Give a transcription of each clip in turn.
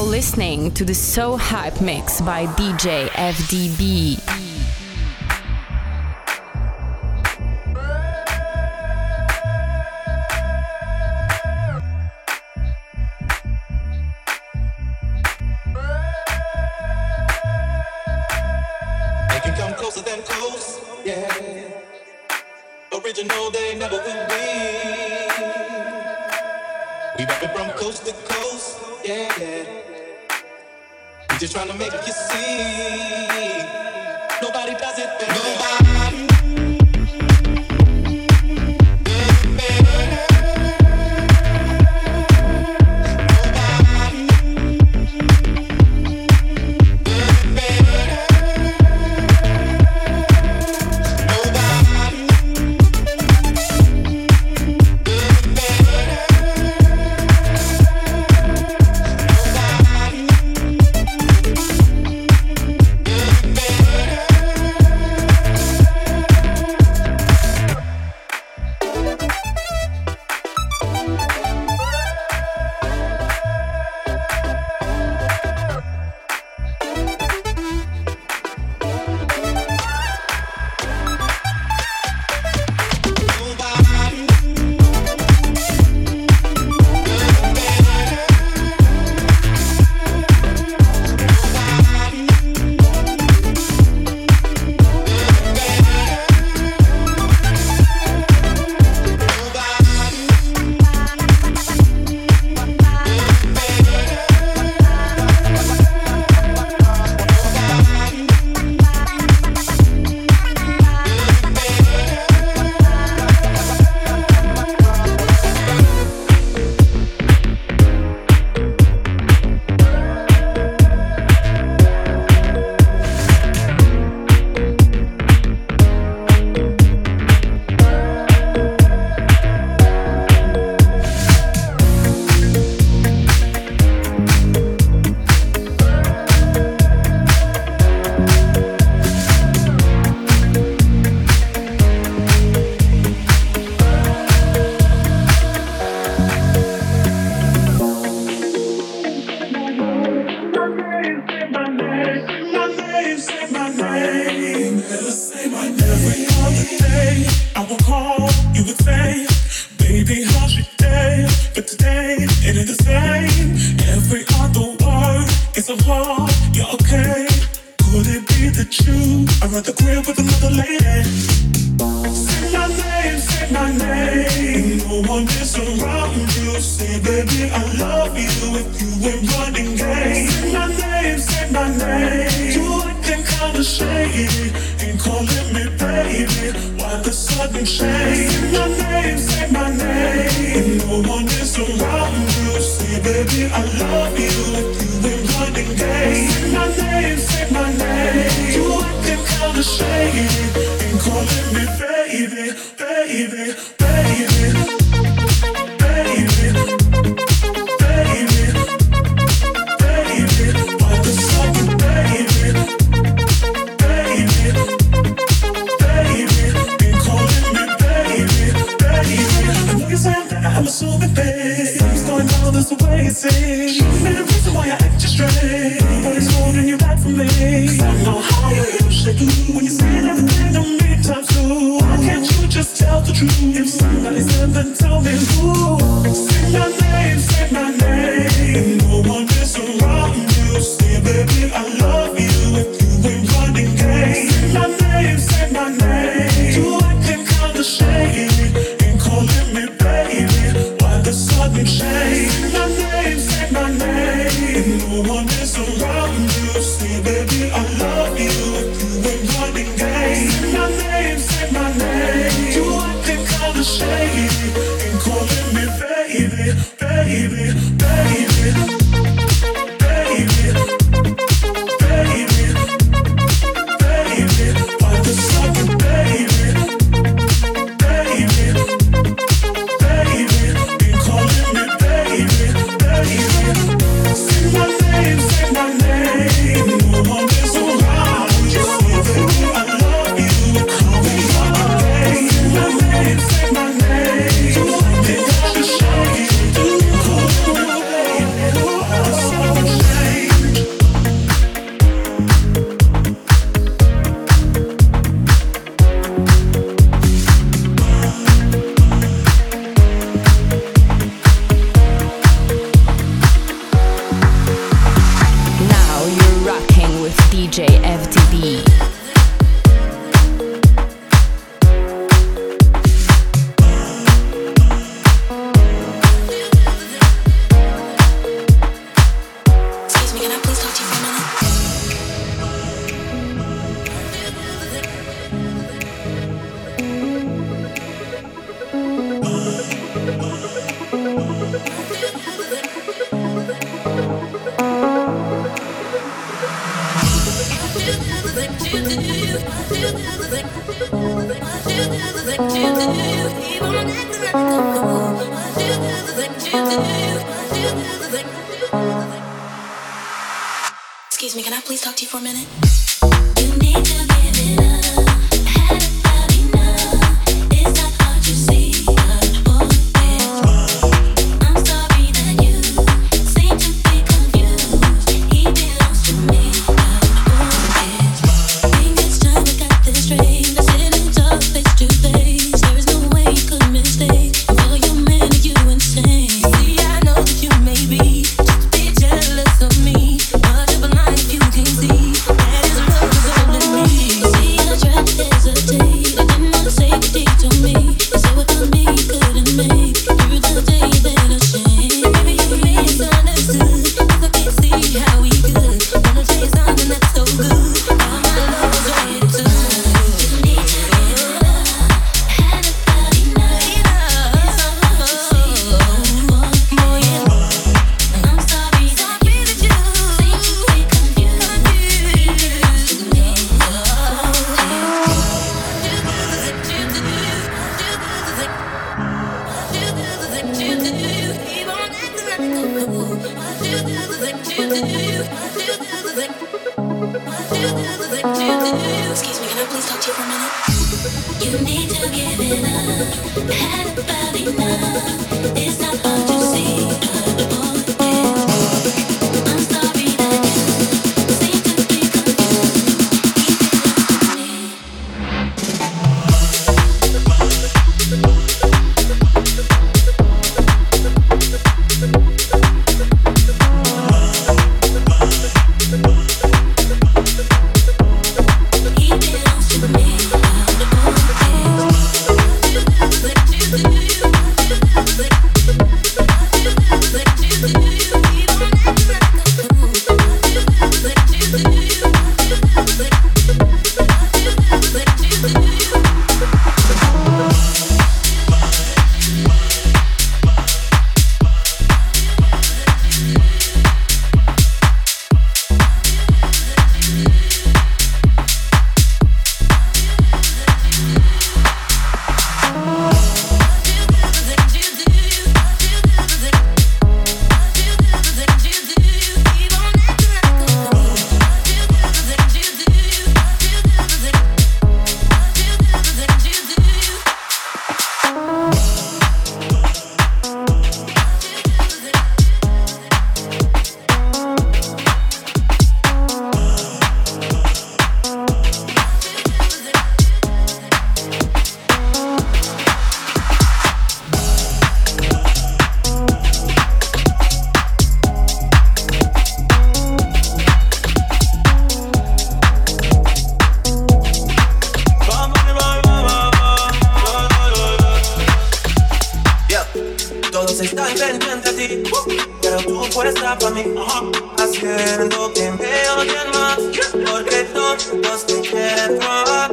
Listening to the So Hype Mix by DJ FDB. saying and calling me baby. Why the sudden change? pendiente a pero tú puedes estar para mí, haciendo que me odien más, porque todos te quieren probar.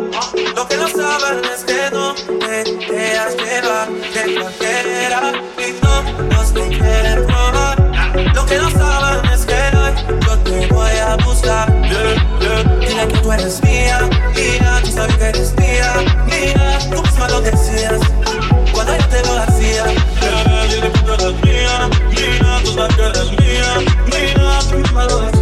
Lo que no saben es que no te dejas llevar de cualquiera, y todos te quieren probar. Lo que no saben es que hoy yo te voy a buscar. Yeah. Dile que tú eres mía, mía, tú sabes que eres mía, mía. Tú misma lo decías cuando yo te lo hacía. Oye, tú eres mía, mía, tú sabes que mía, mía, tú me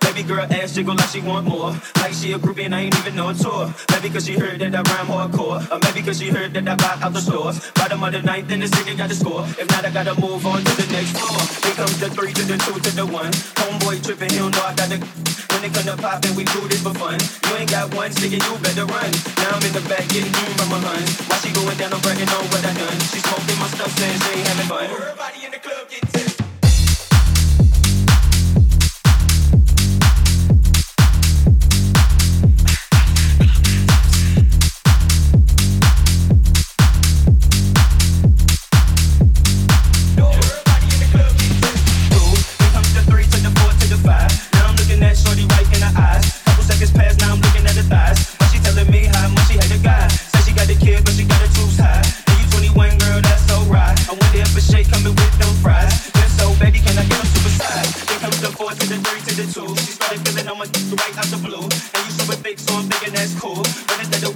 Baby girl ass jiggle like she want more. Like she a groupie and I ain't even know a tour. Maybe cause she heard that I rhyme hardcore. Or maybe cause she heard that I buy out the stores. Bottom of the ninth and the nigga got the score. If not, I gotta move on to the next floor. Here comes the three to the two to the one. Homeboy tripping, he don't know I got the. When it come to poppin', we do this for fun. You ain't got one, nigga, you better run. Now I'm in the back getting from my hun. Why she going down, I'm bragging on what I done. She smoking my stuff, saying she ain't having fun.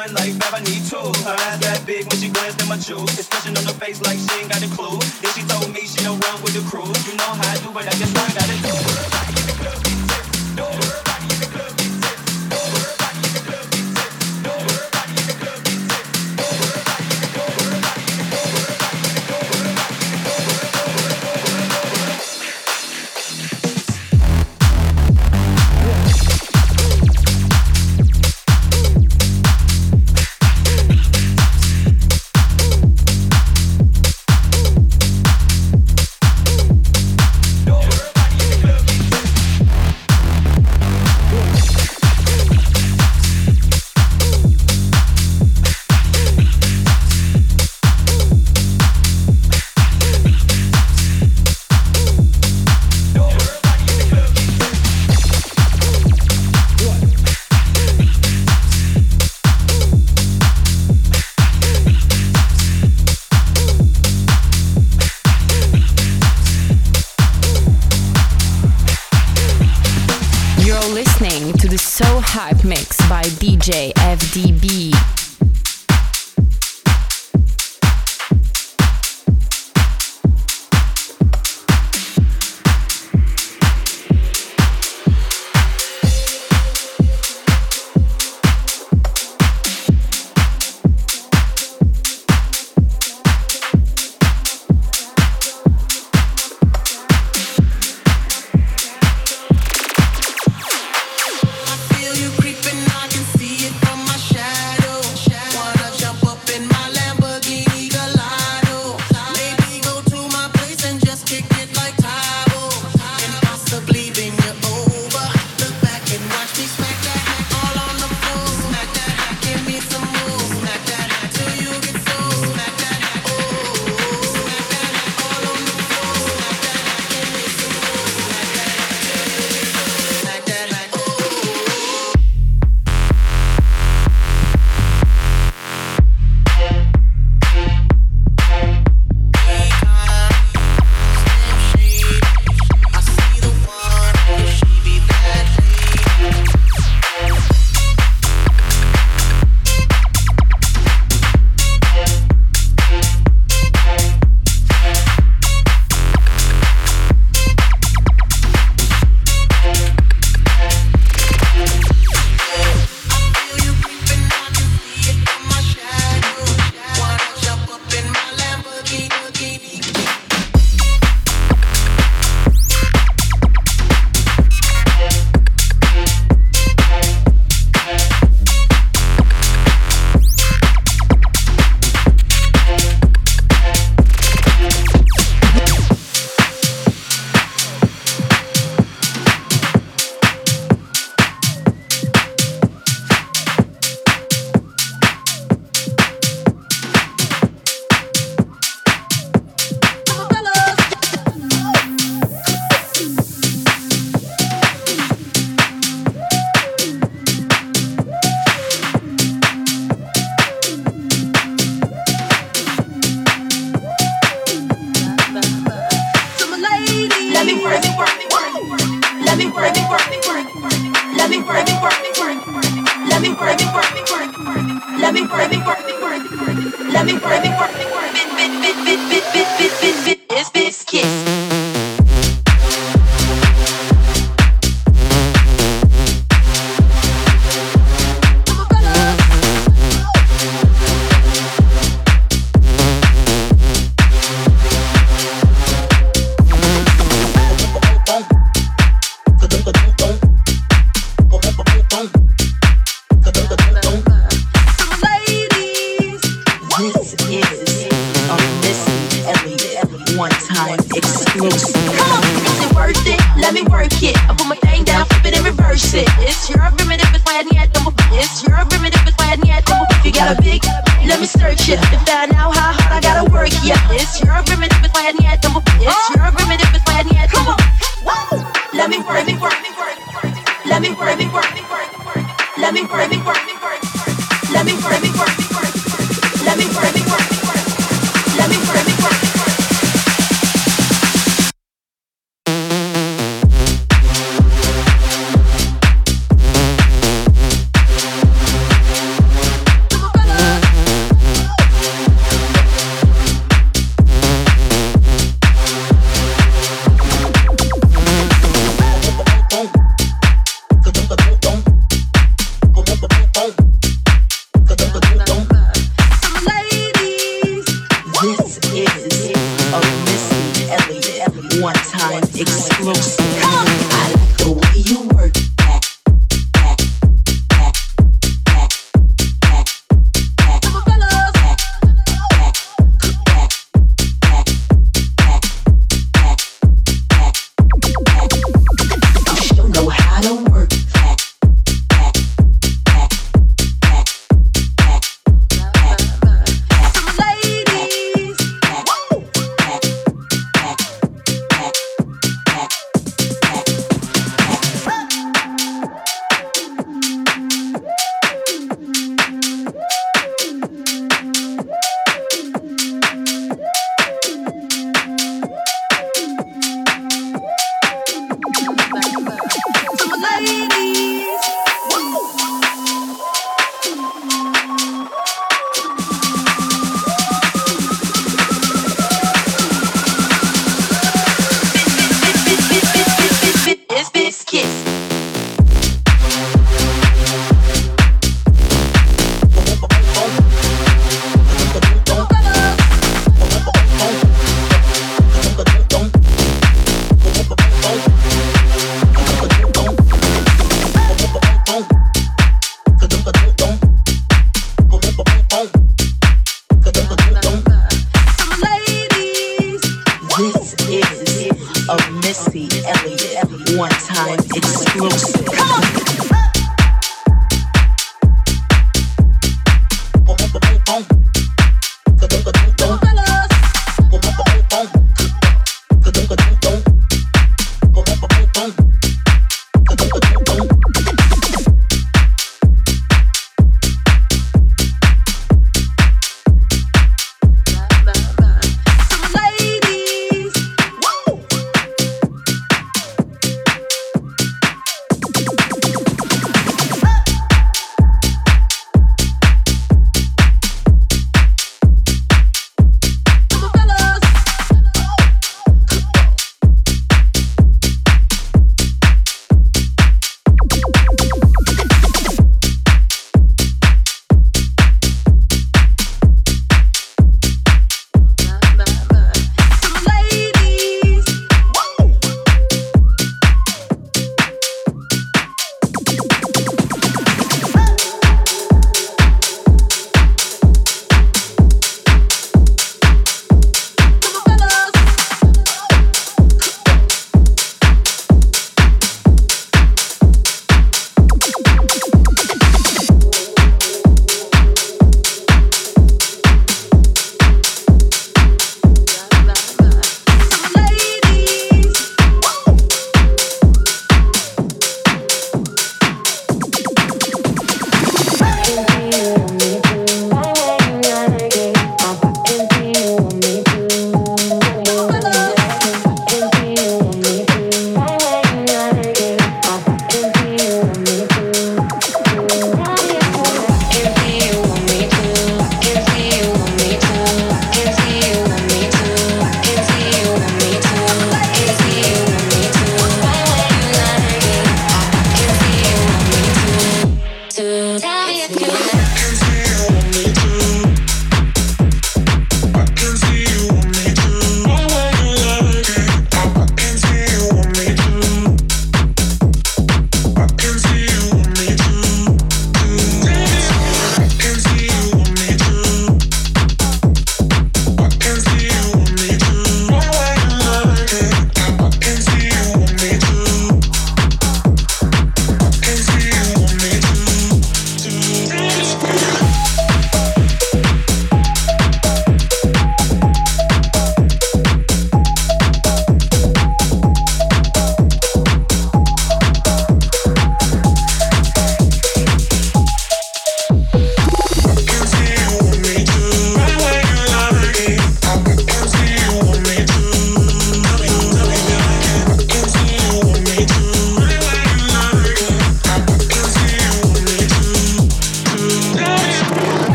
one life, I need two. Her eyes that big when she glanced at my shoes. Expression on her face like she ain't got a clue. Then she told me she don't run with the crew. You know how I do, but I just learned.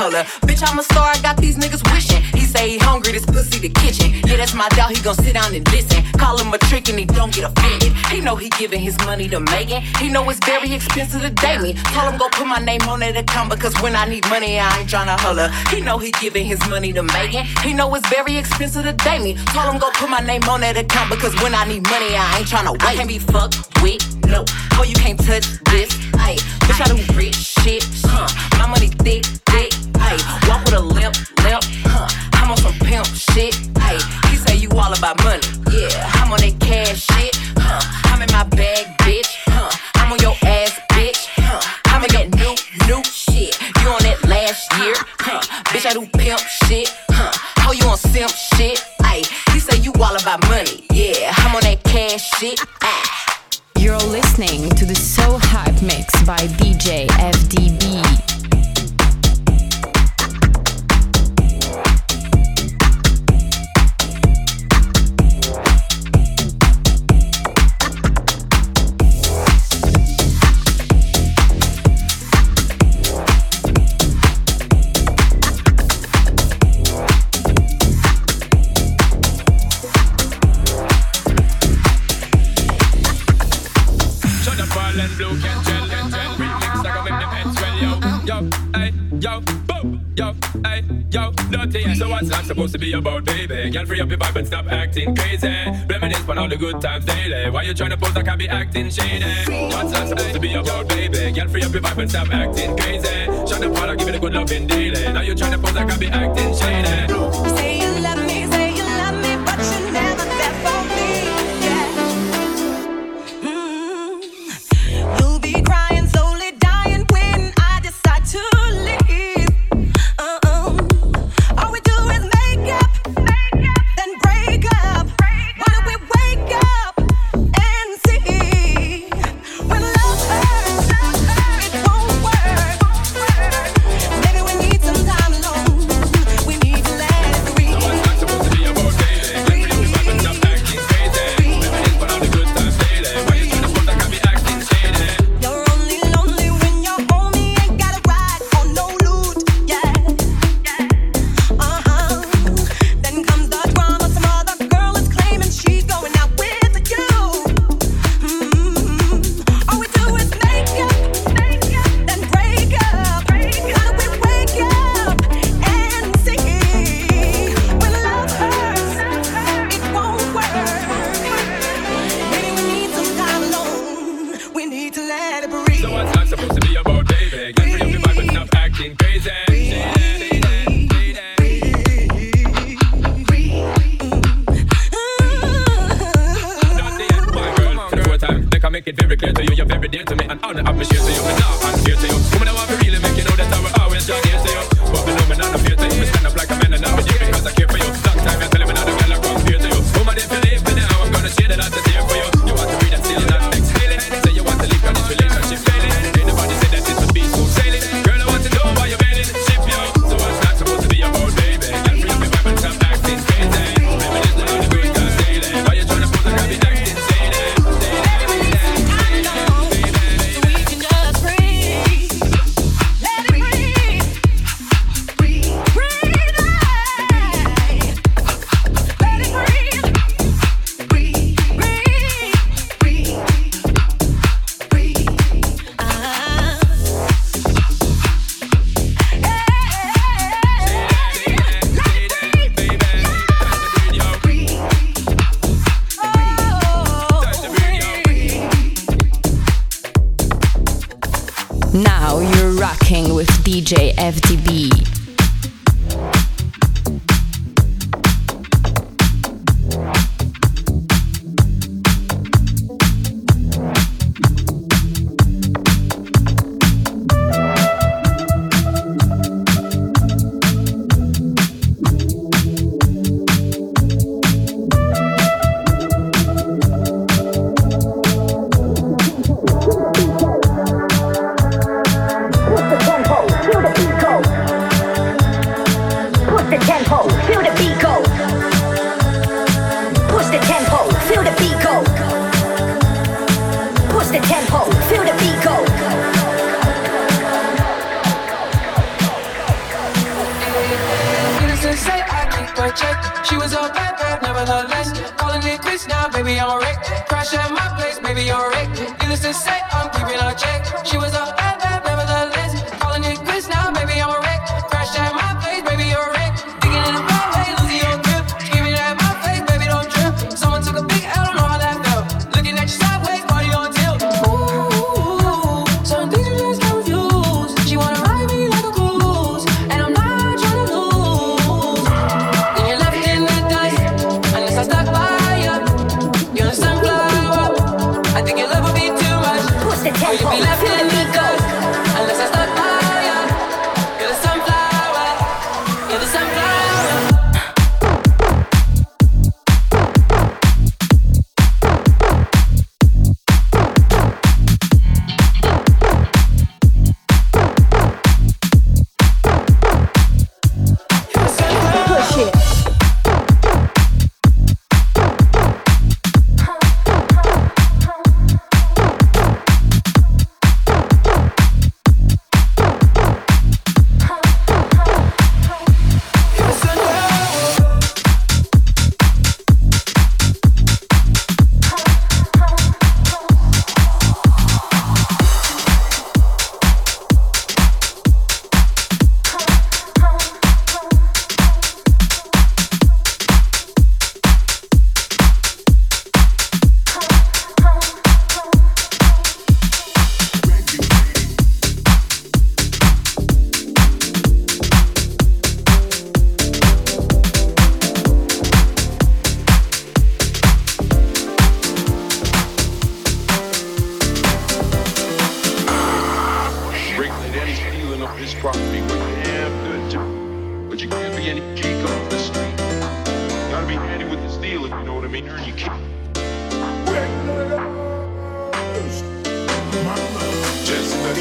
color. Bitch, I'm a When I need money, I ain't tryna holler. He know he giving his money to Megan. He know it's very expensive to date me. Told him go put my name on that account because when I need money, I ain't tryna wait. I can't be fucked with, no. Oh, you can't touch this, ayy. Bitch, I do rich shit, huh? My money thick, thick, ayy. Walk with a limp, limp, huh? I'm on some pimp shit, all about money, yeah. I'm on that cash shit, huh? I'm in my bag, bitch, huh? I'm on your ass, bitch, huh? I'm in that new, new shit. You on that last year, huh? Bitch, I do pimp shit, huh? How you on simp shit, ayy. He say you all about money, yeah. I'm on that cash shit, ah. You're listening to the So Hype Mix by DJ you tryna to pose like I be acting shady. What's that supposed to be about, baby? Girl, free up your vibe and stop acting crazy. Shut the product, give it a good loving daily. Now you tryna to pose like I be acting Now you're rocking with DJ FDB. the tempo.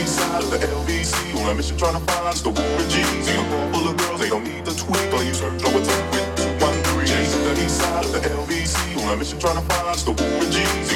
side of the LBC. All a mission trying to find the war with G's. In a room full of girls, they don't need the tweet. use you search know what's up with 213. J's on the east side of the LBC. All a mission trying to find the war with G's.